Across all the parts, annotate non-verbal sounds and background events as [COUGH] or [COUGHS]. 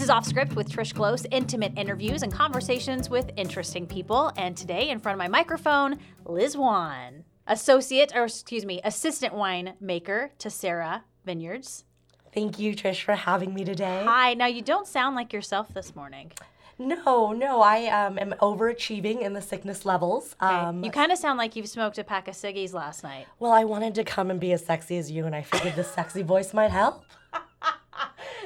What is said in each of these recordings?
This is Off Script with Trish Close, intimate interviews and conversations with interesting people. And today, in front of my microphone, Liz Wan, associate, or excuse me, assistant winemaker to Serra Vineyards. Thank you, Trish, for having me today. Hi. Now, you don't sound like yourself this morning. No, no, I um, am overachieving in the sickness levels. Um, You kind of sound like you've smoked a pack of ciggies last night. well, I wanted to come and be as sexy as you, and I figured this sexy voice might help.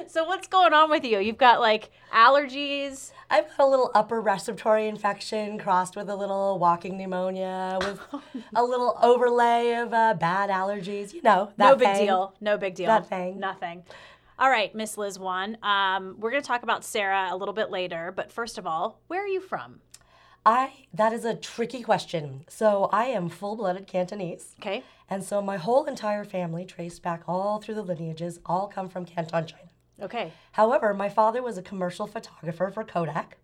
[LAUGHS] So, what's going on with you? You've got like allergies. I've got a little upper respiratory infection crossed with a little walking pneumonia with [LAUGHS] a little overlay of uh, bad allergies. You know, that no big thing. deal. No big deal. That thing. Nothing. All right, Miss Liz Wan. Um, we're going to talk about Serra a little bit later, but first of all, where are you from? I that is a tricky question. So I am full-blooded Cantonese. Okay. And so my whole entire family, traced back all through the lineages, all come from Canton, China. Okay. However, my father was a commercial photographer for Kodak,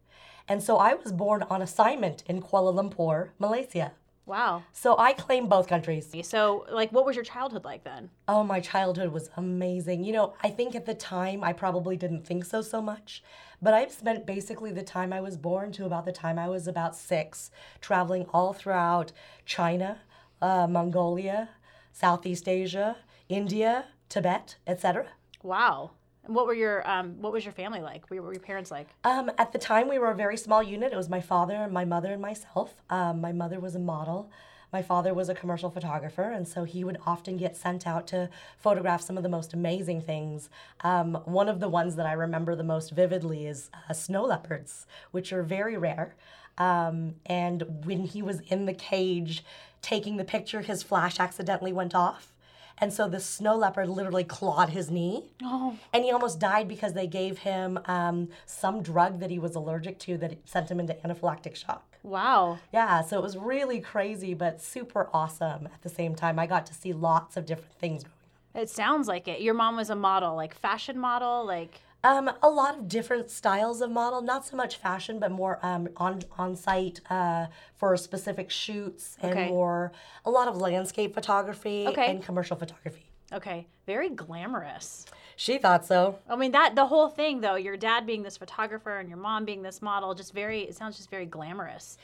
and so I was born on assignment in Kuala Lumpur, Malaysia. Wow. So I claim both countries. So, like, what was your childhood like then? Oh, my childhood was amazing. You know, I think at the time I probably didn't think so so much, but I've spent basically the time I was born to about the time I was about six, traveling all throughout China, uh, Mongolia, Southeast Asia, India, Tibet, etc. Wow. And what were your um, what was your family like? What were your parents like? Um, at the time, we were a very small unit. It was my father and my mother and myself. Um, my mother was a model. My father was a commercial photographer, and so he would often get sent out to photograph some of the most amazing things. Um, one of the ones that I remember the most vividly is uh, snow leopards, which are very rare. Um, and when he was in the cage taking the picture, his flash accidentally went off. And so the snow leopard literally clawed his knee. Oh. And he almost died because they gave him um, some drug that he was allergic to that sent him into anaphylactic shock. Wow. Yeah, so it was really crazy, but super awesome at the same time. I got to see lots of different things going on. It sounds like it. Your mom was a model, like fashion model, like Um, a lot of different styles of model, not so much fashion, but more um, on on site uh, for specific shoots and Okay. more a lot of landscape photography Okay. and commercial photography. okay, very glamorous. She thought so. I mean that the whole thing though, your dad being this photographer and your mom being this model, just very it sounds just very glamorous.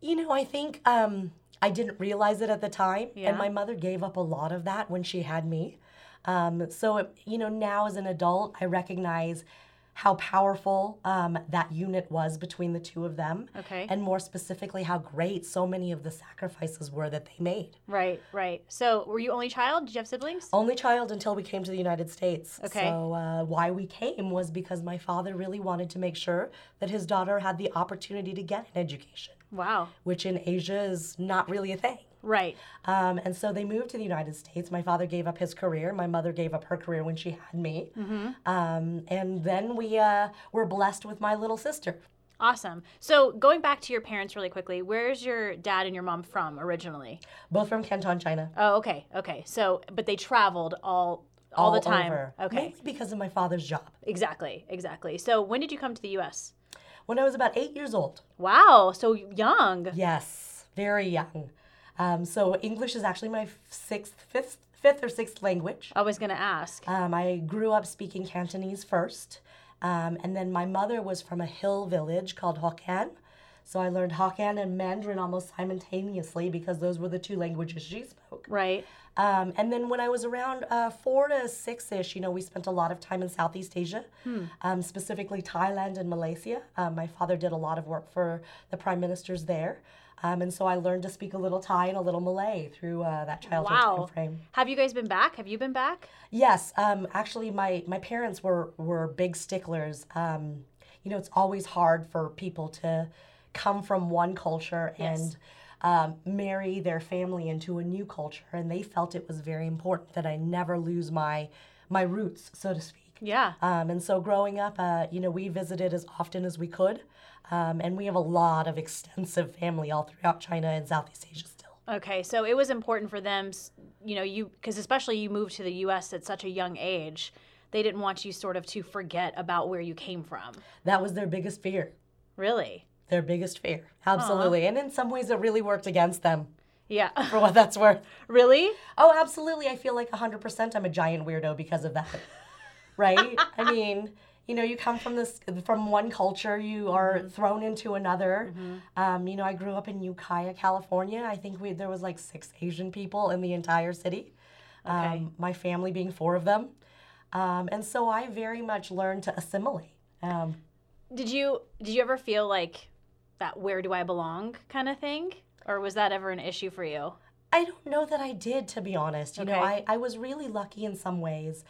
You know, I think um, I didn't realize it at the time, Yeah. and my mother gave up a lot of that when she had me. Um, so, it, you know, now as an adult, I recognize how powerful um, that unit was between the two of them. Okay. And more specifically, how great so many of the sacrifices were that they made. Right, right. So, were you only child? Did you have siblings? Only child until we came to the United States. Okay. So, uh, why we came was because my father really wanted to make sure that his daughter had the opportunity to get an education, Wow. which in Asia is not really a thing. Right. Um, and so they moved to the United States. My father gave up his career. My mother gave up her career when she had me. Um, and then we uh, were blessed with my little sister. Awesome. So, going back to your parents really quickly, where's your dad and your mom from originally? Both from Canton, China. Oh, okay. Okay. So, but they traveled all all, the time. over. Okay. Mainly because of my father's job. Exactly. Exactly. So, when did you come to the US? When I was about eight years old. Wow, so young. Yes, very young. Um, so English is actually my sixth, fifth, fifth or sixth language. I was going to ask. Um, I grew up speaking Cantonese first, um, and then my mother was from a hill village called Hokkien. So I learned Hokkien and Mandarin almost simultaneously because those were the two languages she spoke. Right. Um, and then when I was around uh, four to six ish, you know, we spent a lot of time in Southeast Asia, um, specifically Thailand and Malaysia. Um, my father did a lot of work for the prime ministers there. Um, and so I learned to speak a little Thai and a little Malay through uh, that childhood Wow. time frame. Have you guys been back? Have you been back? Yes, um, actually, my my parents were were big sticklers. Um, you know, it's always hard for people to come from one culture and um, marry their family into a new culture, and they felt it was very important that I never lose my my roots, so to speak. Yeah. Um, and so growing up, uh, you know, we visited as often as we could, um, and we have a lot of [LAUGHS] extensive family all throughout China and Southeast Asia still. Okay, so it was important for them, you know, you because especially you moved to the U.S. at such a young age, they didn't want you sort of to forget about where you came from. That was their biggest fear. Really? Their biggest fear. Absolutely. And in some ways, it really worked against them, Yeah. [LAUGHS] for what that's worth. [LAUGHS] really? Oh, absolutely. I feel like 100% I'm a giant weirdo because of that. Right? I mean, you know, you come from this from one culture, you are Mm-hmm. thrown into another. Um, you know, I grew up in Ukiah, California. I think we there was like six Asian people in the entire city. Okay. Um, my family being four of them, um, and so I very much learned to assimilate. Um, Did you did you ever feel like that where do I belong kind of thing? Or was that ever an issue for you? I don't know that I did, to be honest. You know, I, I was really lucky in some ways.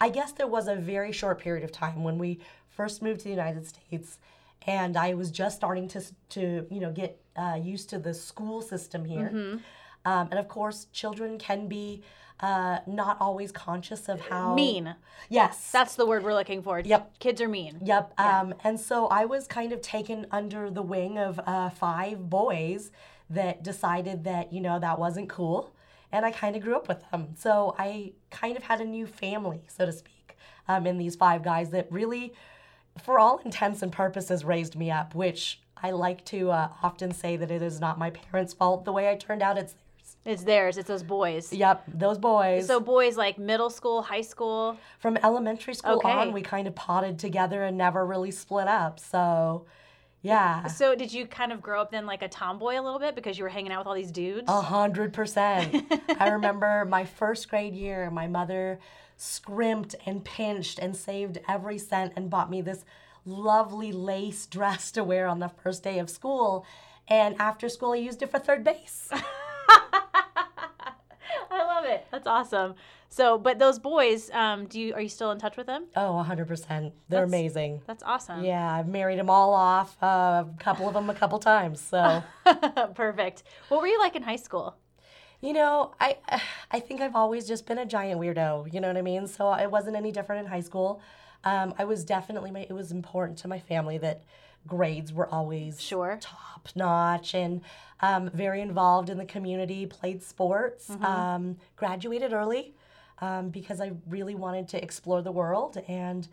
I guess there was a very short period of time when we first moved to the United States, and I was just starting to, to you know, get uh, used to the school system here. Mm-hmm. Um, and of course, children can be uh, not always conscious of how Mean. Yes, That's the word we're looking for. Yep. Kids are mean. Yep. Um, and so I was kind of taken under the wing of uh, five boys that decided that, you know, that wasn't cool. And I kind of grew up with them. So I kind of had a new family, so to speak, um, in these five guys that really, for all intents and purposes, raised me up, which I like to uh, often say that it is not my parents' fault the way I turned out, it's theirs. It's theirs. It's those boys. Yep, those boys. So boys like middle school, high school. From elementary school Okay. on, we kind of potted together and never really split up. So, yeah. So did you kind of grow up then like a tomboy a little bit because you were hanging out with all these dudes? A hundred percent. I [LAUGHS] remember my first grade year, my mother scrimped and pinched and saved every cent and bought me this lovely lace dress to wear on the first day of school. And after school, I used it for third base. [LAUGHS] I love it. That's awesome. So, but those boys, um, do you are you still in touch with them? Oh, a hundred percent. They're That's- amazing. That's awesome. Yeah, I've married them all off, uh, a couple of them a couple times. So. [LAUGHS] Perfect. What were you like in high school? You know, I I think I've always just been a giant weirdo. You know what I mean? So it wasn't any different in high school. Um, I was definitely my, it was important to my family that grades were always Sure. top notch and um, very involved in the community. Played sports. Um, graduated early um, because I really wanted to explore the world and.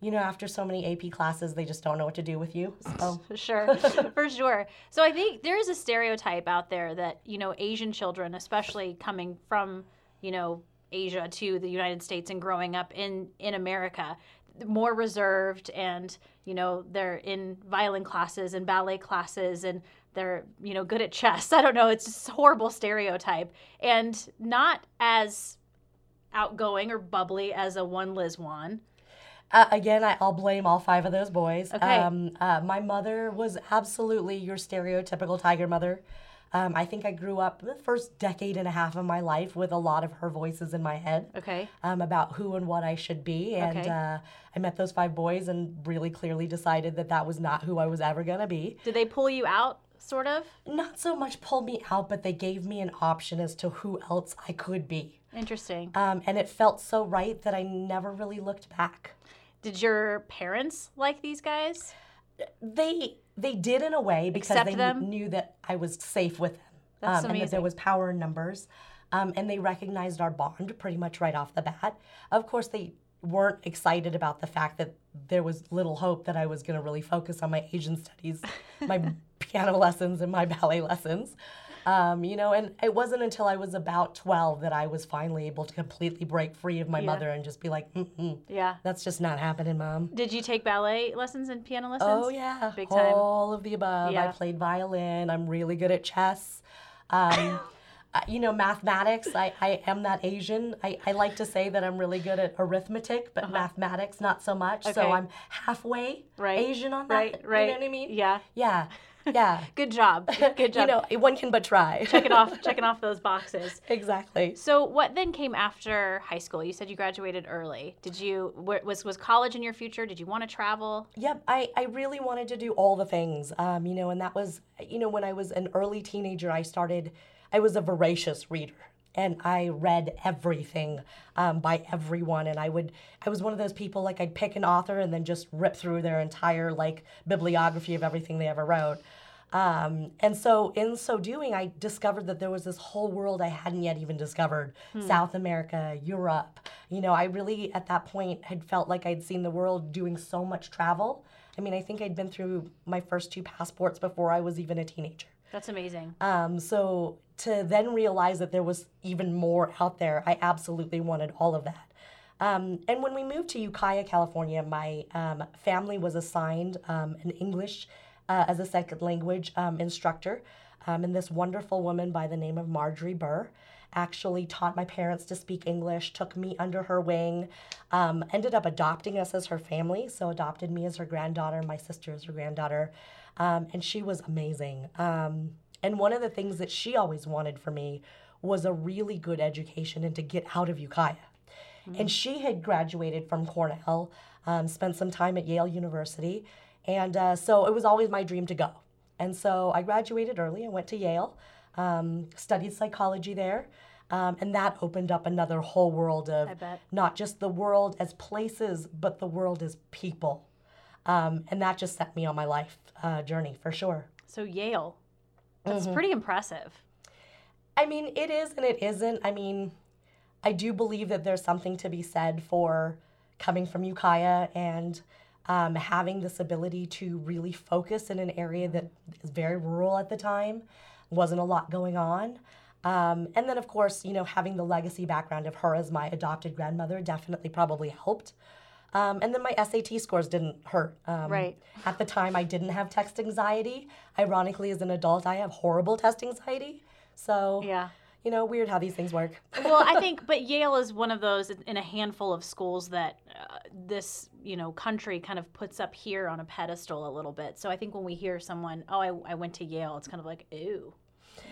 You know, after so many AP classes, they just don't know what to do with you. So, For sure. [LAUGHS] For sure. So I think there is a stereotype out there that, you know, Asian children, especially coming from, you know, Asia to the United States and growing up in in America, more reserved and, you know, they're in violin classes and ballet classes and they're, you know, good at chess. [LAUGHS] I don't know, it's just a horrible stereotype and not as outgoing or bubbly as a one Liz Wan. Uh, again, I, I'll blame all five of those boys. Okay. Um, uh, my mother was absolutely your stereotypical tiger mother. Um, I think I grew up the first decade and a half of my life with a lot of her voices in my head Okay. um, about who and what I should be. And Okay. uh, I met those five boys and really clearly decided that that was not who I was ever going to be. Did they pull you out sort of? Not so much pull me out, but they gave me an option as to who else I could be. Interesting. Um, and it felt so right that I never really looked back. Did your parents like these guys? They they did in a way because Accept they them? knew that I was safe with them. That's um, and that there was power in numbers. Um, and they recognized our bond pretty much right off the bat. Of course, they weren't excited about the fact that there was little hope that I was going to really focus on my Asian studies, my [LAUGHS] piano lessons, and my ballet lessons. Um, you know, and it wasn't until I was about 12 that I was finally able to completely break free of my Yeah. mother and just be like, Mm-mm, Yeah. that's just not happening, mom. Did you take ballet lessons and piano lessons? Oh yeah, Big time. All of the above. I played violin. I'm really good at chess. Um, [COUGHS] uh, you know, mathematics. I, I am that Asian. I, I like to say that I'm really good at arithmetic, but mathematics not so much. Uh-huh. Okay. So I'm halfway Right. Asian on that. Right, right. You know what I mean? Yeah. Yeah. Yeah. [LAUGHS] Good job. Good [LAUGHS] job. you know, one can but try. checking off checking off [LAUGHS] those boxes. exactly. So what then came after high school? You said you graduated early. Did you was was college in your future? Did you want to travel? Yep, I, I really wanted to do all the things, um, you know, and that was, you know, when I was an early teenager, I started, I was a voracious reader. And I read everything um, by everyone, and I would. I was one of those people like I'd pick an author and then just rip through their entire like bibliography of everything they ever wrote. Um, and so, in so doing, I discovered that there was this whole world I hadn't yet even discovered South America, Europe. You know, I really, at that point, had felt like I'd seen the world doing so much travel. I mean, I think I'd been through my first two passports before I was even a teenager. That's amazing. Um, so, to then realize that there was even more out there, I absolutely wanted all of that. Um, and when we moved to Ukiah, California, my um, family was assigned um, an English uh, as a second language um, instructor. Um, and this wonderful woman by the name of Marjorie Burr actually taught my parents to speak English, took me under her wing, um, ended up adopting us as her family. So, adopted me as her granddaughter, my sister as her granddaughter. and she was amazing. And one of the things that she always wanted for me was a really good education and to get out of Ukiah. Mm-hmm. And she had graduated from Cornell, um, spent some time at Yale University. And uh, so it was always my dream to go. And so I graduated early. and went to Yale, um, studied psychology there. Um, and that opened up another whole world of not just the world as places, but the world as people. Um, and that just set me on my life uh, journey for sure. So, Yale, that's mm-hmm. pretty impressive. I mean, it is and it isn't. I mean, I do believe that there's something to be said for coming from Ukiah and um, having this ability to really focus in an area that is very rural at the time, wasn't a lot going on. Um, and then, of course, you know, having the legacy background of her as my adopted grandmother definitely probably helped. Um, and then my SAT scores didn't hurt. Um, right. At the time, I didn't have text anxiety. Ironically, as an adult, I have horrible test anxiety. So yeah. You know, weird how these things work. well, I [LAUGHS] think, but Yale is one of those in a handful of schools that uh, this, you know, country kind of puts up here on a pedestal a little bit. So I think when we hear someone, oh, I, I went to Yale, it's kind of like, ooh,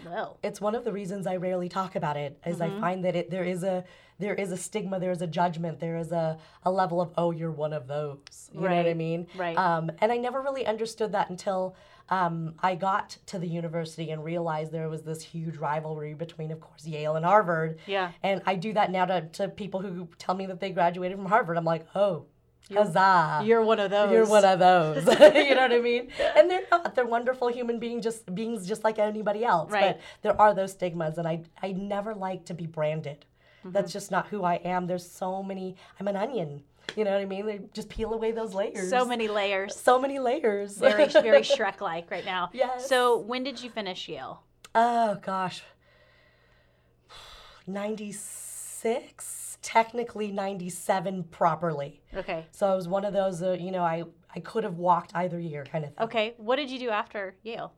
well. It's one of the reasons I rarely talk about it, is mm-hmm. I find that it there is a there is a stigma, there is a judgment, there is a, a level of, oh, you're one of those. You right. know what I mean? Right. Um, and I never really understood that until um, I got to the university and realized there was this huge rivalry between, of course, Yale and Harvard. Yeah. And I do that now to, to people who tell me that they graduated from Harvard. I'm like, oh, Huzzah. You're one of those. You're one of those. [LAUGHS] [LAUGHS] you know what I mean? And they're not. They're wonderful human beings, just beings just like anybody else. Right. But there are those stigmas and I I never like to be branded. Mm-hmm. That's just not who I am. There's so many I'm an onion. You know what I mean? They just peel away those layers. So many layers. So many layers. very, [LAUGHS] very Shrek like right now. Yes. So when did you finish Yale? Oh, gosh. 96? Technically 97 properly. Okay. So I was one of those, uh, you know, I, I could have walked either year kind of thing. Okay. What did you do after Yale?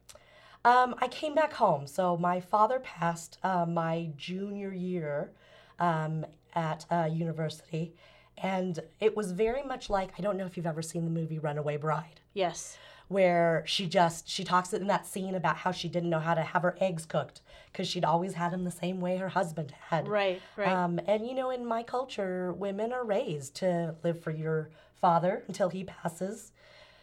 Um, I came back home. So my father passed uh, my junior year um, at uh, university. And it was very much like I don't know if you've ever seen the movie Runaway Bride. Yes. Where she just she talks in that scene about how she didn't know how to have her eggs cooked because she'd always had them the same way her husband had. Right, right. Um, and you know, in my culture, women are raised to live for your father until he passes,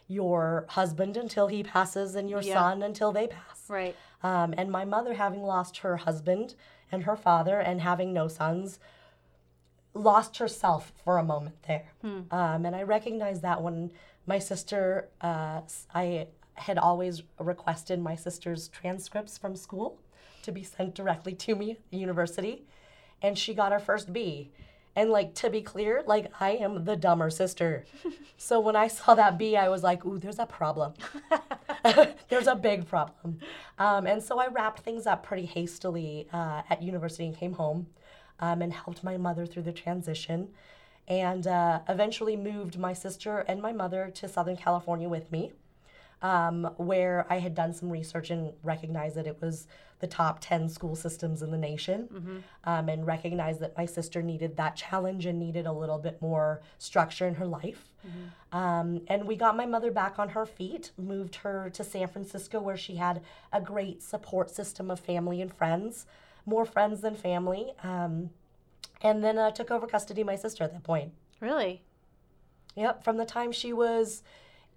your husband until he passes, and your yeah. son until they pass. Right. Um, and my mother, having lost her husband and her father, and having no sons, lost herself for a moment there. Hmm. Um, and I recognized that when my sister, uh, I had always requested my sister's transcripts from school to be sent directly to me at the university. And she got her first B. And like to be clear, like I am the dumber sister. [LAUGHS] so when I saw that B, I was like, ooh, there's a problem. [LAUGHS] [LAUGHS] there's a big problem. Um, and so I wrapped things up pretty hastily uh, at university and came home um, and helped my mother through the transition. And uh, eventually moved my sister and my mother to Southern California with me, um, where I had done some research and recognized that it was the top 10 school systems in the nation, mm-hmm. um, and recognized that my sister needed that challenge and needed a little bit more structure in her life. Mm-hmm. Um, and we got my mother back on her feet, moved her to San Francisco, where she had a great support system of family and friends more friends than family. Um, and then uh, took over custody of my sister at that point. Really? Yep. From the time she was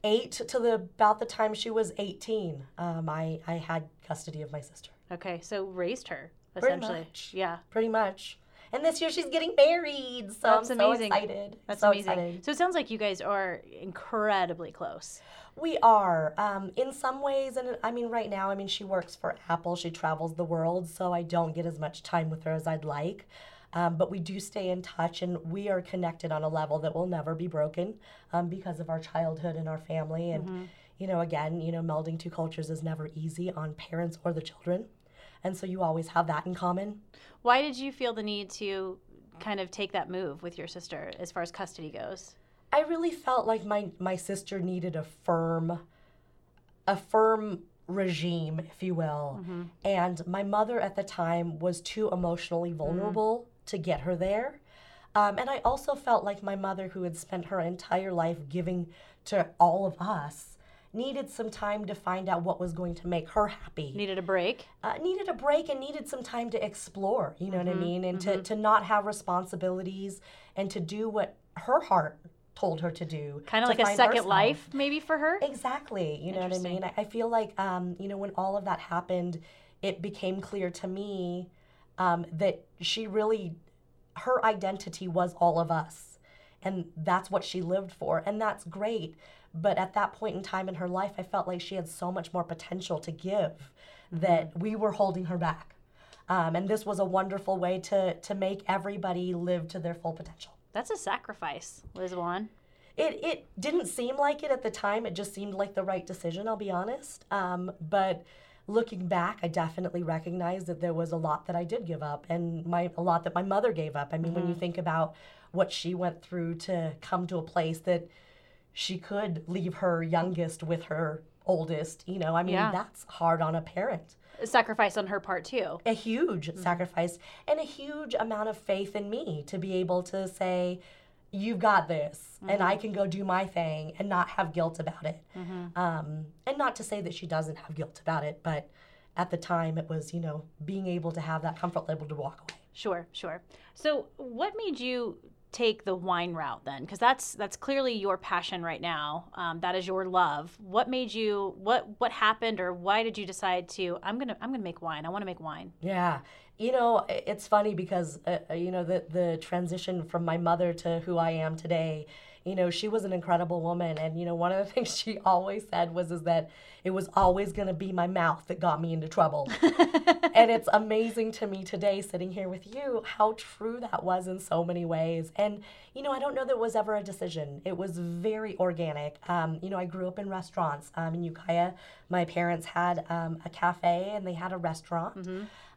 eight to the about the time she was 18, um, I, I had custody of my sister. Okay, so raised her essentially. Pretty much. Yeah. Pretty much. And this year she's getting married, so That's I'm amazing. so excited. That's so amazing. Excited. So it sounds like you guys are incredibly close. We are. Um, in some ways, and I mean, right now, I mean, she works for Apple. She travels the world, so I don't get as much time with her as I'd like. Um, but we do stay in touch, and we are connected on a level that will never be broken um, because of our childhood and our family. And mm-hmm. you know, again, you know, melding two cultures is never easy on parents or the children, and so you always have that in common. Why did you feel the need to kind of take that move with your sister as far as custody goes? I really felt like my my sister needed a firm a firm regime, if you will. Mm-hmm. And my mother at the time was too emotionally vulnerable to get her there. Um, and I also felt like my mother, who had spent her entire life giving to all of us, needed some time to find out what was going to make her happy. Needed a break. uh, needed a break and needed some time to explore, you know what I mean? And to, to not have responsibilities and to do what her heart told her to do. Kind of like a second maybe maybe for her. Exactly. You know what I mean? I, I feel like, um, you know, when all of that happened, it became clear to me um, that she really, her identity was all of us. And that's what she lived for. And that's great. But at that point in time in her life, I felt like she had so much more potential to give that we were holding her back. Um, and this was a wonderful way to, to make everybody live to their full potential. That's a sacrifice, Liz Wan. It it didn't seem like it at the time. It just seemed like the right decision. I'll be honest. Um, but looking back, I definitely recognize that there was a lot that I did give up, and my a lot that my mother gave up. I mean, when you think about what she went through to come to a place that she could leave her youngest with her oldest, you know, I mean, Yeah. that's hard on a parent. A sacrifice on her part too. a huge mm-hmm. sacrifice and a huge amount of faith in me to be able to say you've got this and i mm-hmm. can go do my thing and not have guilt about it. Mm-hmm. Um, and not to say that she doesn't have guilt about it but at the time it was you know being able to have that comfort level to walk away. Sure, sure. So, what made you take the wine route then? Because that's that's clearly your passion right now. Um, that is your love. What made you? What what happened, or why did you decide to? I'm gonna I'm gonna make wine. I want to make wine. Yeah. You know, it's funny because, uh, uh, you know, the, the transition from my mother to who I am today, you know, she was an incredible woman. And, you know, one of the [LAUGHS] things she always said was, is that it was always going to be my mouth that got me into trouble. [LAUGHS] and it's amazing to me today, sitting here with you, how true that was in so many ways. And, you know, I don't know that it was ever a decision. It was very organic. Um, you know, I grew up in restaurants. Um, in Ukiah, my parents had um, a cafe and they had a restaurant.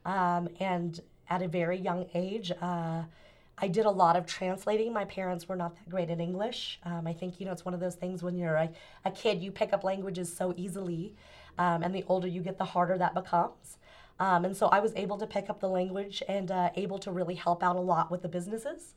Um, and at a very young age, uh, I did a lot of translating. My parents were not that great at English. Um, I think, you know, it's one of those things when you're a, a kid, you pick up languages so easily. Um, and the older you get, the harder that becomes. Um, and so I was able to pick up the language and uh, able to really help out a lot with the businesses.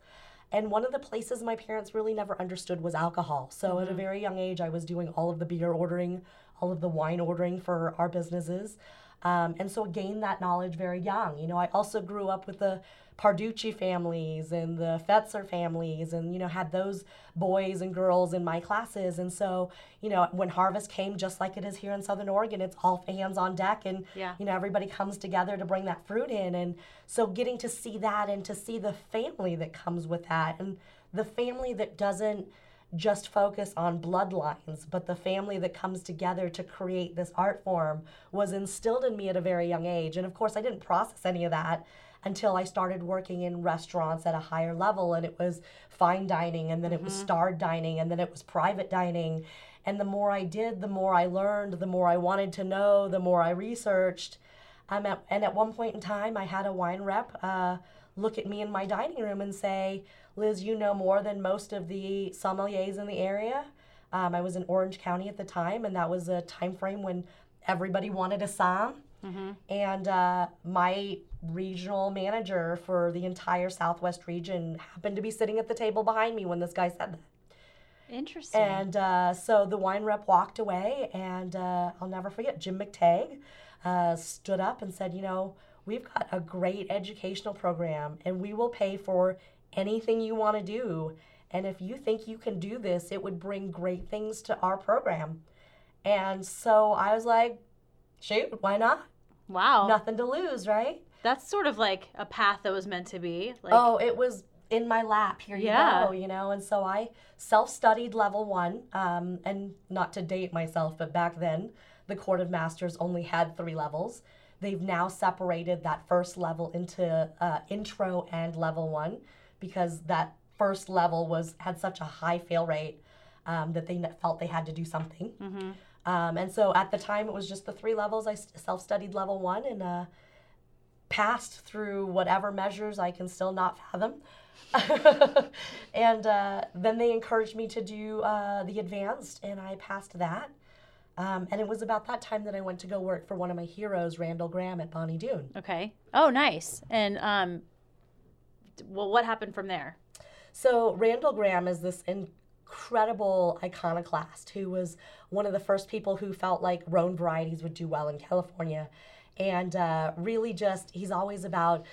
And one of the places my parents really never understood was alcohol. So at a very young age, I was doing all of the beer ordering, all of the wine ordering for our businesses. Um, and so I gained that knowledge very young. You know, I also grew up with the Parducci families and the Fetzer families and, you know, had those boys and girls in my classes. And so, you know, when harvest came, just like it is here in Southern Oregon, it's all hands on deck and, Yeah. you know, everybody comes together to bring that fruit in. And so getting to see that and to see the family that comes with that and the family that doesn't just focus on bloodlines, but the family that comes together to create this art form was instilled in me at a very young age. And of course, I didn't process any of that until I started working in restaurants at a higher level. And it was fine dining, and then it was starred dining, and then it was private dining. And the more I did, the more I learned, the more I wanted to know, the more I researched. Um, at, and at one point in time, I had a wine rep uh, look at me in my dining room and say, Liz, you know more than most of the sommeliers in the area. Um, I was in Orange County at the time, and that was a time frame when everybody wanted a som. And uh, my regional manager for the entire Southwest region happened to be sitting at the table behind me when this guy said that. Interesting. And uh, so the wine rep walked away, and uh, I'll never forget, Jim McTagg uh, stood up and said, You know, we've got a great educational program, and we will pay for anything you want to do. And if you think you can do this, it would bring great things to our program. And so I was like, Shoot, why not? wow. Nothing to lose, right? That's sort of like a path that was meant to be. Like, oh, it was in my lap. Here you Yeah. go, you know. And so I self-studied level one, um, and not to date myself, but back then the Court of Masters only had three levels. They've now separated that first level into uh, intro and level one because that first level was had such a high fail rate um, that they felt they had to do something. Um, and so at the time, it was just the three levels. I self-studied level one and. Uh, passed through whatever measures I can still not fathom. [LAUGHS] and uh, then they encouraged me to do uh, the advanced, and I passed that. Um, and it was about that time that I went to go work for one of my heroes, Randall Grahm, at Bonny Doon. Okay. Oh, nice. And um, well, what happened from there? So Randall Grahm is this incredible iconoclast who was one of the first people who felt like Rhone varieties would do well in California, and uh, really just he's always about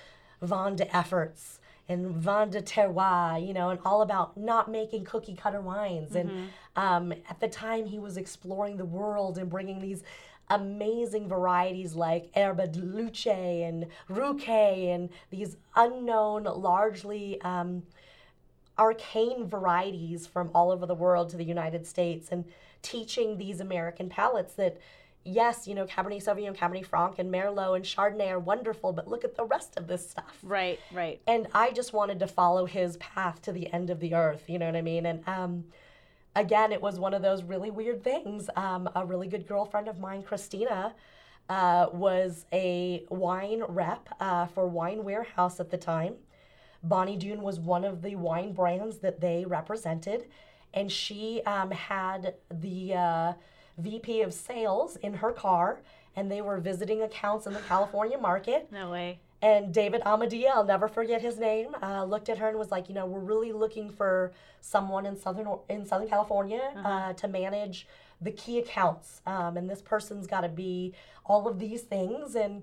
vin de efforts and vin de terroir, you know, and all about not making cookie cutter wines. And um, at the time, he was exploring the world and bringing these amazing varieties like Erbaluce and Ruché and these unknown, largely um, arcane varieties from all over the world to the United States and teaching these American palates that yes, you know, Cabernet Sauvignon, Cabernet Franc, and Merlot and Chardonnay are wonderful, but look at the rest of this stuff. Right, right. And I just wanted to follow his path to the end of the earth, you know what I mean? And um, again, it was one of those really weird things. Um, a really good girlfriend of mine, Christina, uh, was a wine rep uh, for Wine Warehouse at the time. Bonny Doon was one of the wine brands that they represented, and she um, had the uh, VP of sales in her car, and they were visiting accounts in the California market. No way. And David Amadia, I'll never forget his name, uh, looked at her and was like, you know, we're really looking for someone in southern in Southern California uh, to manage the key accounts, um, and this person's got to be all of these things. And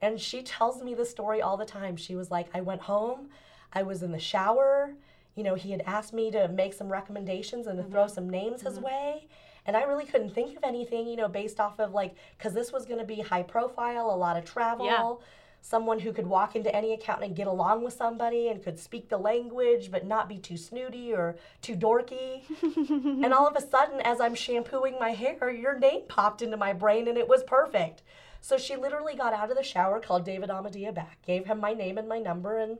and she tells me the story all the time. She was like, I went home, I was in the shower. You know, he had asked me to make some recommendations and to throw some names his way. And I really couldn't think of anything, you know, based off of like, because this was going to be high profile, a lot of travel, someone who could walk into any account and get along with somebody and could speak the language but not be too snooty or too dorky. [LAUGHS] and all of a sudden, as I'm shampooing my hair, your name popped into my brain and it was perfect. So she literally got out of the shower, called David Amadia back, gave him my name and my number, and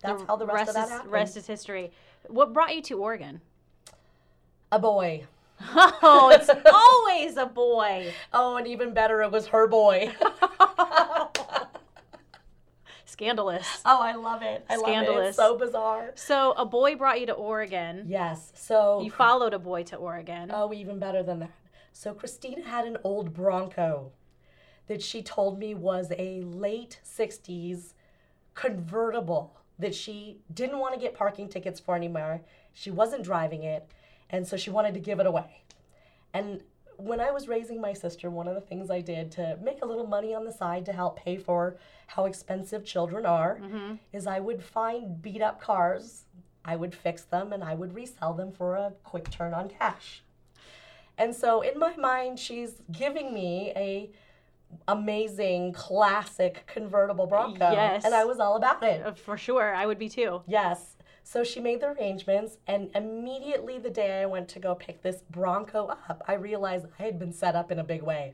that's how the rest, of that is, happened. rest is history. What brought you to Oregon? a boy. [LAUGHS] Oh, it's always a boy. Oh, and even better, it was her boy. [LAUGHS] Scandalous. oh, I love it. I love it. Scandalous. It's so bizarre. So a boy brought you to Oregon. Yes. So You followed a boy to Oregon. Oh, even better than that. So Christina had an old Bronco that she told me was a late 60s convertible that she didn't want to get parking tickets for anymore. She wasn't driving it, and so she wanted to give it away. And when I was raising my sister, one of the things I did to make a little money on the side to help pay for how expensive children are is I would find beat up cars, I would fix them, and I would resell them for a quick turn on cash. And so in my mind, she's giving me a amazing classic convertible Bronco. Yes. And I was all about it. Uh, For sure, I would be too. Yes. So she made the arrangements, and immediately the day I went to go pick this Bronco up, I realized I had been set up in a big way.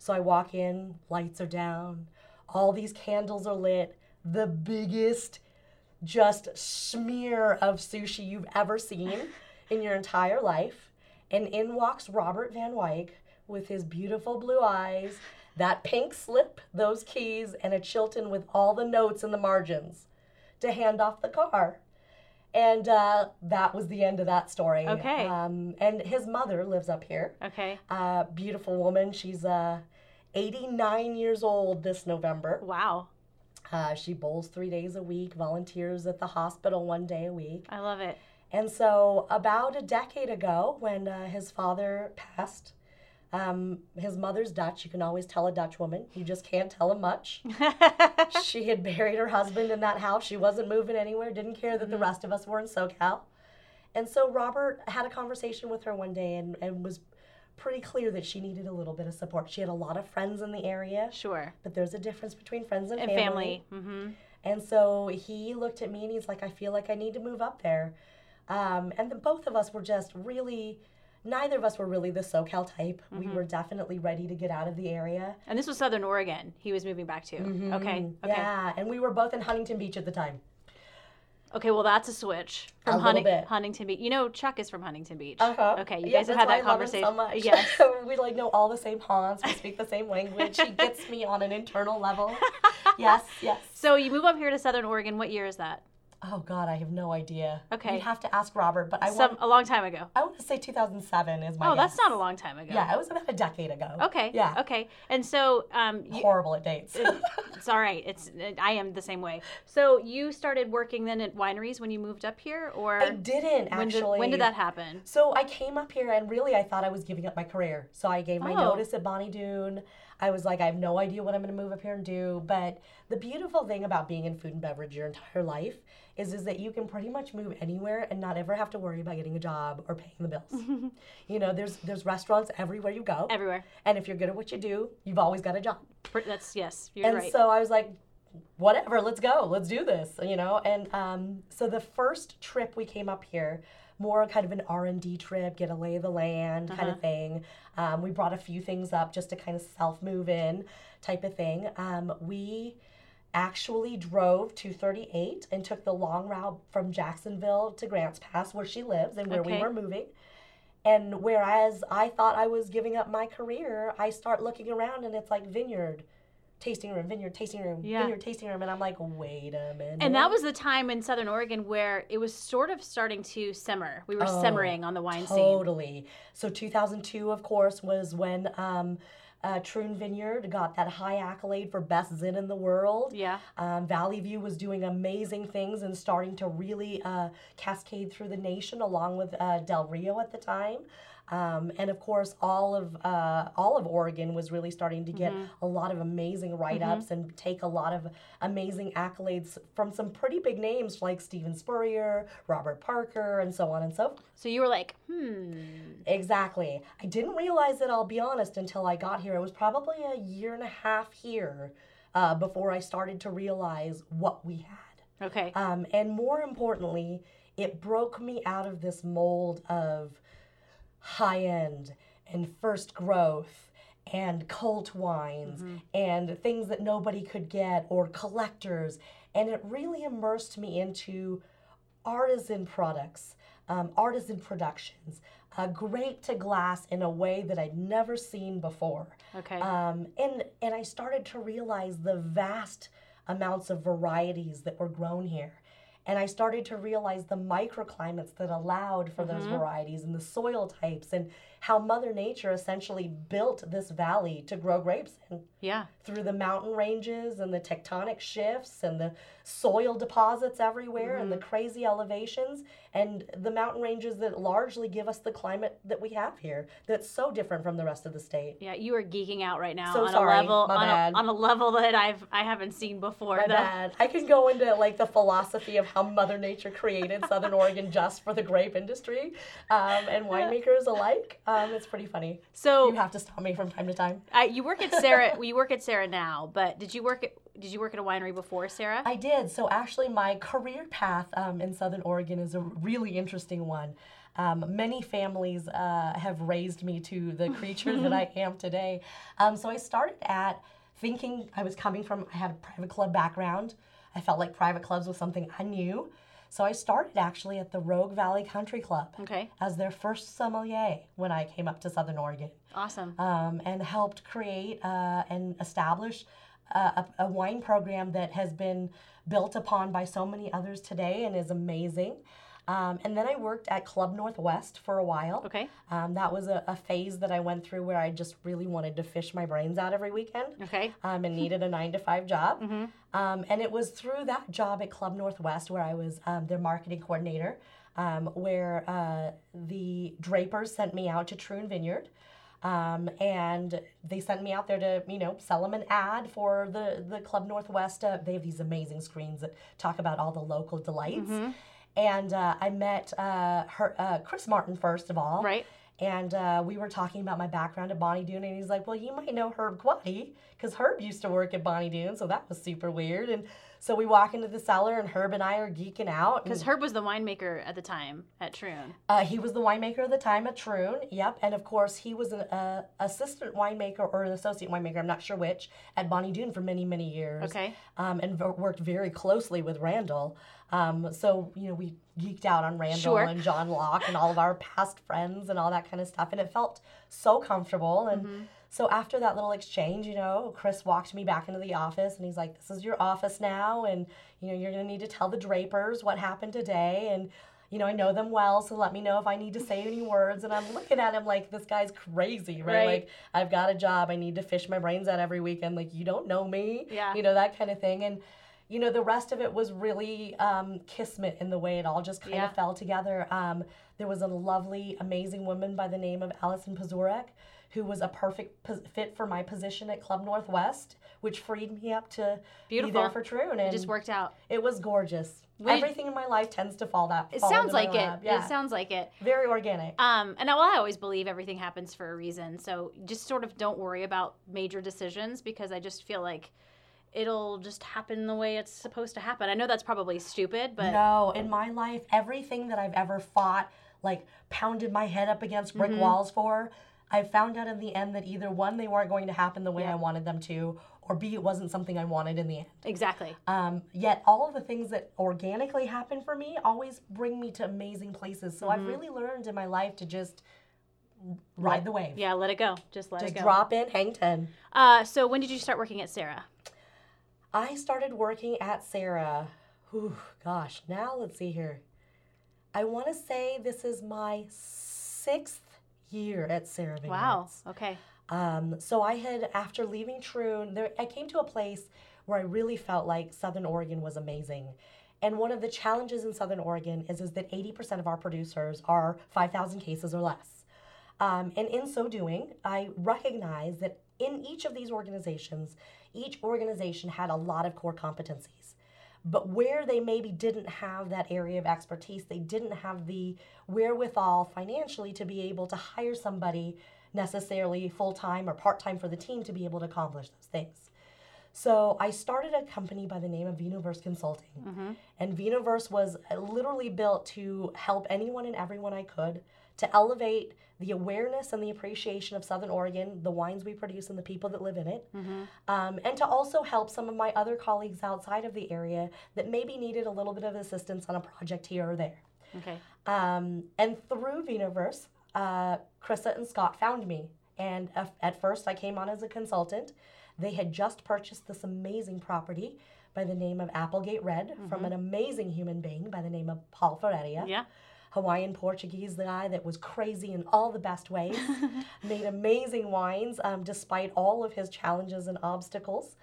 So I walk in, lights are down, all these candles are lit, the biggest just smear of sushi you've ever seen [LAUGHS] in your entire life. And in walks Robert Van Wyck with his beautiful blue eyes, that pink slip, those keys, and a Chilton with all the notes in the margins to hand off the car. And uh, that was the end of that story. Okay. Um, and his mother lives up here. Okay. Uh, beautiful woman. She's uh, 89 years old this November. Wow. Uh, she bowls three days a week, volunteers at the hospital one day a week. I love it. And so, about a decade ago, when uh, his father passed, um, his mother's Dutch. You can always tell a Dutch woman. You just can't tell him much. [LAUGHS] she had buried her husband in that house. She wasn't moving anywhere, didn't care that the rest of us were in SoCal. And so Robert had a conversation with her one day and, and was pretty clear that she needed a little bit of support. She had a lot of friends in the area, Sure. but there's a difference between friends and, And family. Mm-hmm. and so he looked at me and he's like, I feel like I need to move up there. Um, and the both of us were just really, neither of us were really the SoCal type. We were definitely ready to get out of the area. And this was Southern Oregon. He was moving back to. Okay. Okay. Yeah, and we were both in Huntington Beach at the time. Okay, well that's a switch from A Hunting- bit. Huntington Beach. You know, Chuck is from Huntington Beach. Uh-huh. Okay, you Yeah, guys have had that I love him conversation. so much. Yes. [LAUGHS] we like know all the same haunts. We speak the same language. he gets me on an internal level. [LAUGHS] yes, yes. So you move up here to Southern Oregon. What year is that? Oh God, I have no idea. Okay. You'd have to ask Robert, but I Some want a long time ago. I want to say 2007 is my Oh, that's not a long time ago. Yeah, it was about a decade ago. Okay. Yeah. Okay. And so, um, you, Horrible at dates. it's all right. It's I am the same way. So you started working then at wineries when you moved up here, or I didn't when actually. did when did that happen? So I came up here and really I thought I was giving up my career. So I gave my Oh. notice at Bonny Doon. I was like, I have no idea what I'm going to move up here and do. But the beautiful thing about being in food and beverage your entire life is, is that you can pretty much move anywhere and not ever have to worry about getting a job or paying the bills. [LAUGHS] you know, there's there's restaurants everywhere you go. Everywhere. And if you're good at what you do, you've always got a job. That's yes. You're and right. so I was like, whatever, let's go, let's do this, you know. And um, so the first trip we came up here, more kind of an R and D trip, get a lay of the land kind Uh-huh. of thing. Um, we brought a few things up just to kind of self move in, type of thing. Um, we actually drove 238 and took the long route from Jacksonville to Grants Pass, where she lives and where Okay. we were moving. And whereas I thought I was giving up my career, I start looking around and it's like vineyard, tasting room, vineyard, tasting room, Yeah. vineyard, tasting room. And I'm like, wait a minute. and that was the time in Southern Oregon where it was sort of starting to simmer. We were Oh, simmering on the wine scene. Totally. So 2002, of course, was when um, uh, Troon Vineyard got that high accolade for best Zin in the world. Yeah. Um, Valley View was doing amazing things and starting to really uh, cascade through the nation, along with uh, Del Rio at the time. Um, and of course, all of uh, all of Oregon was really starting to get a lot of amazing write-ups and take a lot of amazing accolades from some pretty big names like Steven Spurrier, Robert Parker, and so on and so forth. So you were like, hmm. Exactly. I didn't realize it, I'll be honest, until I got here. It was probably a year and a half here uh, before I started to realize what we had. Okay. Um, and more importantly, it broke me out of this mold of high end and first growth and cult wines and things that nobody could get or collectors. And it really immersed me into artisan products, um, artisan productions, uh, grape to glass in a way that I'd never seen before. Okay. Um, and and I started to realize the vast amounts of varieties that were grown here. And I started to realize the microclimates that allowed for those mm-hmm. varieties and the soil types and how Mother Nature essentially built this valley to grow grapes in yeah. through the mountain ranges and the tectonic shifts and the soil deposits everywhere and the Mm-hmm. crazy elevations and the mountain ranges that largely give us the climate that we have here that's so different from the rest of the state. Yeah, you are geeking out right now So on sorry, a level my on bad. a, on a level that I've I haven't seen before. My bad. I can go into like the philosophy of how Mother Nature created Southern [LAUGHS] Oregon just for the grape industry um, and winemakers alike. Um, it's pretty funny. So You have to stop me from time to time. I, you work at Serra. well, [LAUGHS] you work at Serra now, but did you work at did you work at a winery before Serra? I did. So actually, my career path um, in Southern Oregon is a really interesting one. Um, many families uh, have raised me to the creature that [LAUGHS] I am today. Um, so I started at thinking I was coming from. I had a private club background. I felt like private clubs was something I knew. So I started actually at the Rogue Valley Country Club okay, as their first sommelier when I came up to Southern Oregon awesome. um, and helped create uh, and establish uh, a, a wine program that has been built upon by so many others today and is amazing. Um, and then I worked at Club Northwest for a while. Okay, Um, that was a, a phase that I went through where I just really wanted to fish my brains out every weekend okay, um, and needed a nine to five job. [LAUGHS] Um, and it was through that job at Club Northwest where I was um, their marketing coordinator, um, where uh, the Drapers sent me out to Troon Vineyard. Um, and they sent me out there to, you know, sell them an ad for the, the Club Northwest. Uh, they have these amazing screens that talk about all the local delights. And uh, I met uh, her, uh, Chris Martin first of all. right. And uh, we were talking about my background at Bonny Doon, and he's like, "Well, you might know Herb Quady because Herb used to work at Bonny Doon, so that was super weird." And so we walk into the cellar, and Herb and I are geeking out. Because Herb was the winemaker at the time at Troon. uh, he was the winemaker at the time at Troon. Yep, and of course he was an uh, assistant winemaker or an associate winemaker, I'm not sure which, at Bonny Doon for many, many years. Okay. Um, and v- worked very closely with Randall. Um, so, you know, we geeked out on Randall Sure. and John Locke and all of our past friends and all that kind of stuff. And it felt so comfortable. And Mm-hmm. so after that little exchange, you know, Chris walked me back into the office and he's like, This is your office now. And, you know, you're going to need to tell the Drapers what happened today. And, you know, I know them well, so let me know if I need to say any words. And I'm looking at him like, this guy's crazy, right? Right. Like, I've got a job. I need to fish my brains out every weekend. Like, you don't know me. Yeah. You know, that kind of thing. And, you know, the rest of it was really um, kismet in the way it all just kind Yeah. of fell together. Um, there was a lovely, amazing woman by the name of Allison Pazurek who was a perfect fit for my position at Club Northwest, which freed me up to be Beautiful. there for Troon. And It just worked out. it was gorgeous. Did- Everything in my life tends to fall that. It sounds like it. Yeah. It sounds like it. very organic. Um, and well, I always believe everything happens for a reason. So just sort of don't worry about major decisions because I just feel like it'll just happen the way it's supposed to happen. I know that's probably stupid, but No, in my life, everything that I've ever fought, like pounded my head up against brick Mm-hmm. walls for, I found out in the end that either one, they weren't going to happen the way Yeah. I wanted them to, or B, it wasn't something I wanted in the end. exactly. Um, yet all of the things that organically happen for me always bring me to amazing places. So I've Mm-hmm. really learned in my life to just ride the wave. Yeah, let it go. Just let Just it go. Just drop in, hang 10. Uh, so when did you start working at Serra? I started working at Serra. Whew, gosh, now let's see here. I want to say this is my sixth year at Serra Vineyards. Wow. Okay. Um, so I had, after leaving Troon, there, I came to a place where I really felt like Southern Oregon was amazing. And one of the challenges in Southern Oregon is, is that 80% of our producers are 5,000 cases or less. Um, and in so doing, I recognize that in each of these organizations, each organization had a lot of core competencies. But where they maybe didn't have that area of expertise, they didn't have the wherewithal financially to be able to hire somebody necessarily full time or part time for the team to be able to accomplish those things. So I started a company by the name of Vinoverse Consulting. Mm-hmm. And Vinoverse was literally built to help anyone and everyone I could to elevate the awareness and the appreciation of Southern Oregon, the wines we produce, and the people that live in it. Um, and to also help some of my other colleagues outside of the area that maybe needed a little bit of assistance on a project here or there. Okay. Um, and through Vinoverse, uh, Krista and Scott found me. And at- at first, I came on as a consultant. They had just purchased this amazing property by the name of Applegate Red from an amazing human being by the name of Paul Ferreira. Yeah. Hawaiian Portuguese guy that was crazy in all the best ways, [LAUGHS] made amazing wines um, despite all of his challenges and obstacles.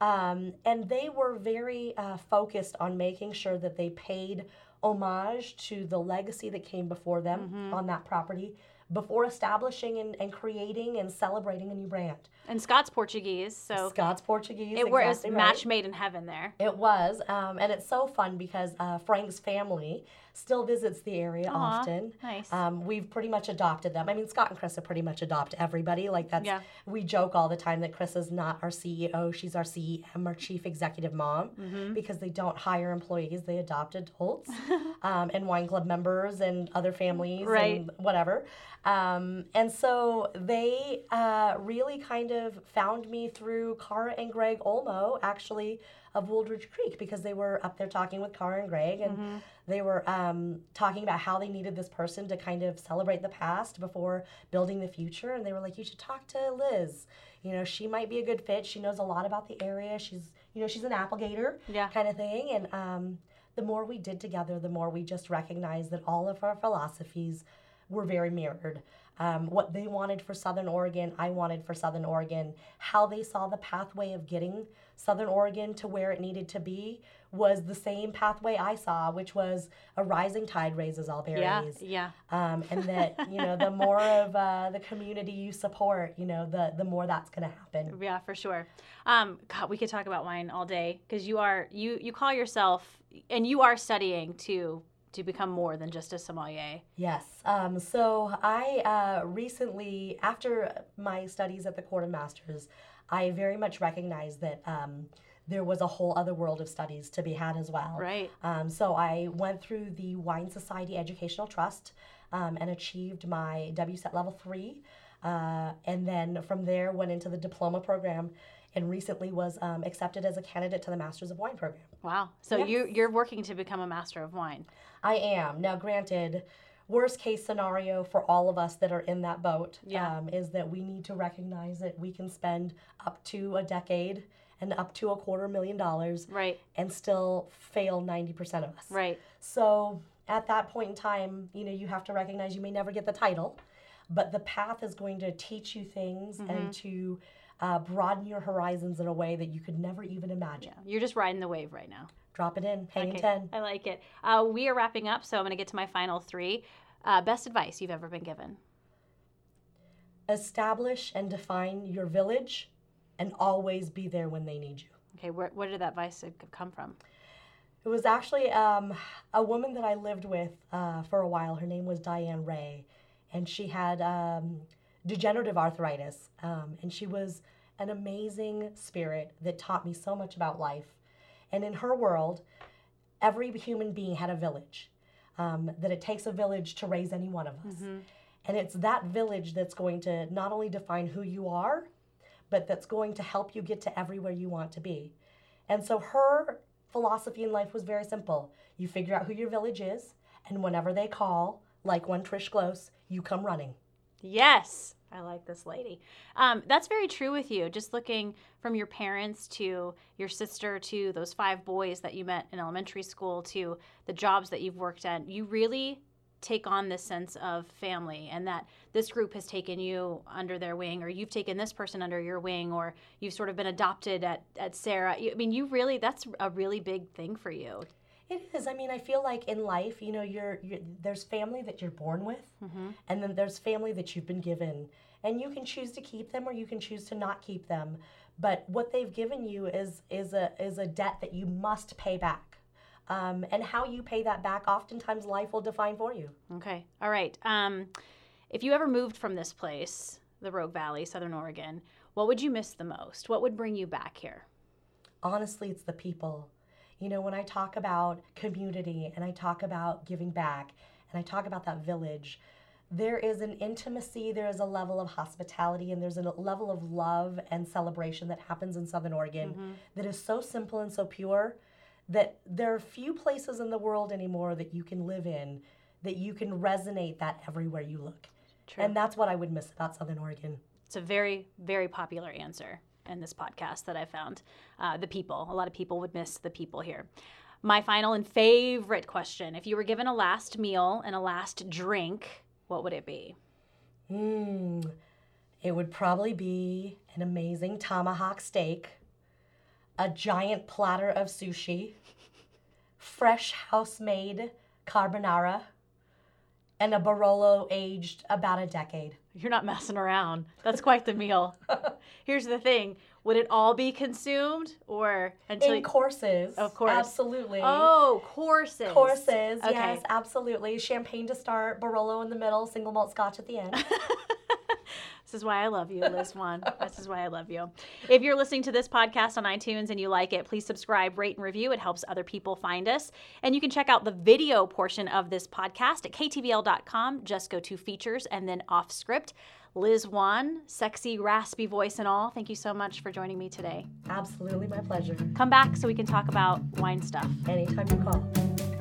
Um, and they were very uh, focused on making sure that they paid homage to the legacy that came before them on that property before establishing and, and creating and celebrating a new brand. And Scott's Portuguese, so Scott's Portuguese. it was exactly right. match made in heaven there. It was, um, and it's so fun because uh, Frank's family still visits the area Aw, often. nice. Um, we've pretty much adopted them. I mean, Scott and Chris have pretty much adopt everybody. Like that's Yeah. we joke all the time that Chris is not our CEO; she's our CEM, our Chief Executive Mom, Mm-hmm. because they don't hire employees; they adopt adults [LAUGHS] um, and wine club members and other families Right. and whatever. Um, and so they uh, really kind of found me through Kara and Greg Olmo, actually of Wooldridge Creek, because they were up there talking with Kara and Greg, and they were um, talking about how they needed this person to kind of celebrate the past before building the future. And they were like, "You should talk to Liz. You know, she might be a good fit. She knows a lot about the area. She's, you know, she's an Applegator, Yeah. kind of thing." And um, the more we did together, the more we just recognized that all of our philosophies were very mirrored. Um, what they wanted for Southern Oregon, I wanted for Southern Oregon. How they saw the pathway of getting Southern Oregon to where it needed to be was the same pathway I saw, which was a rising tide raises all Yeah. berries. Yeah. Um, and that [LAUGHS] you know, the more of uh, the community you support, you know, the the more that's going to happen. Yeah, for sure. Um, God, we could talk about wine all day because you are you you call yourself and you are studying to to become more than just a sommelier. Yes. Um, so I uh, recently, after my studies at the Court of Masters, I very much recognized that um, there was a whole other world of studies to be had as well. Right. Um, so I went through the Wine Society Educational Trust um, and achieved my WSET level three. Uh, and then from there went into the diploma program and recently was um, accepted as a candidate to the Masters of Wine program. Wow. So Yes. you you're working to become a master of wine. I am. Now, granted, worst case scenario for all of us that are in that boat Yeah. um, is that we need to recognize that we can spend up to a decade and up to a quarter million dollars Right. and still fail 90% of us. Right. So at that point in time, you know, you have to recognize you may never get the title, but the path is going to teach you things Mm-hmm. and to uh, broaden your horizons in a way that you could never even imagine. You're just riding the wave right now. Drop it in, hang in Okay, 10. I like it. Uh, we are wrapping up, so I'm going to get to my final three. Uh, best advice you've ever been given. Establish and define your village and always be there when they need you. Okay, where, where did that advice come from? It was actually um, a woman that I lived with uh, for a while. Her name was Diane Ray, and she had um, degenerative arthritis. Um, and she was an amazing spirit that taught me so much about life. And in her world, every human being had a village. Um, that it takes a village to raise any one of us. And it's that village that's going to not only define who you are, but that's going to help you get to everywhere you want to be. And so her philosophy in life was very simple. You figure out who your village is, and whenever they call, like one Trish Close, you come running. Yes, I like this lady. Um, that's very true with you. Just looking from your parents to your sister to those five boys that you met in elementary school to the jobs that you've worked at, you really take on this sense of family and that this group has taken you under their wing or you've taken this person under your wing or you've sort of been adopted at, at Serra i mean you really that's a really big thing for you It is. I mean, I feel like in life, you know, you're, you're there's family that you're born with, and then there's family that you've been given, and you can choose to keep them or you can choose to not keep them. But what they've given you is is a is a debt that you must pay back, um, and how you pay that back, oftentimes life will define for you. Okay. All right. Um, if you ever moved from this place, the Rogue Valley, Southern Oregon, what would you miss the most? What would bring you back here? honestly, it's the people. You know, when I talk about community and I talk about giving back and I talk about that village, there is an intimacy, there is a level of hospitality, and there's a level of love and celebration that happens in Southern Oregon mm-hmm. that is so simple and so pure that there are few places in the world anymore that you can live in that you can resonate that everywhere you look. True. And that's what I would miss about Southern Oregon. It's a very, very popular answer in this podcast that I found. Uh, the people. A lot of people would miss the people here. My final and favorite question if you were given a last meal and a last drink, what would it be? Mm, it would probably be an amazing tomahawk steak, a giant platter of sushi, fresh house made carbonara, and a Barolo aged about a decade. You're not messing around. That's quite the meal. [LAUGHS] Here's the thing would it all be consumed or until. In courses. Of course. Absolutely. oh, courses. Courses, Okay. yes, absolutely. Champagne to start, Barolo in the middle, single malt scotch at the end. [LAUGHS] This is why I love you, Liz One. this is why I love you. If you're listening to this podcast on iTunes and you like it, please subscribe, rate, and review. It helps other people find us. And you can check out the video portion of this podcast at ktvl.com. Just go to features and then off script. Liz One, sexy, raspy voice and all. Thank you so much for joining me today. absolutely, my pleasure. Come back so we can talk about wine stuff. Anytime you call.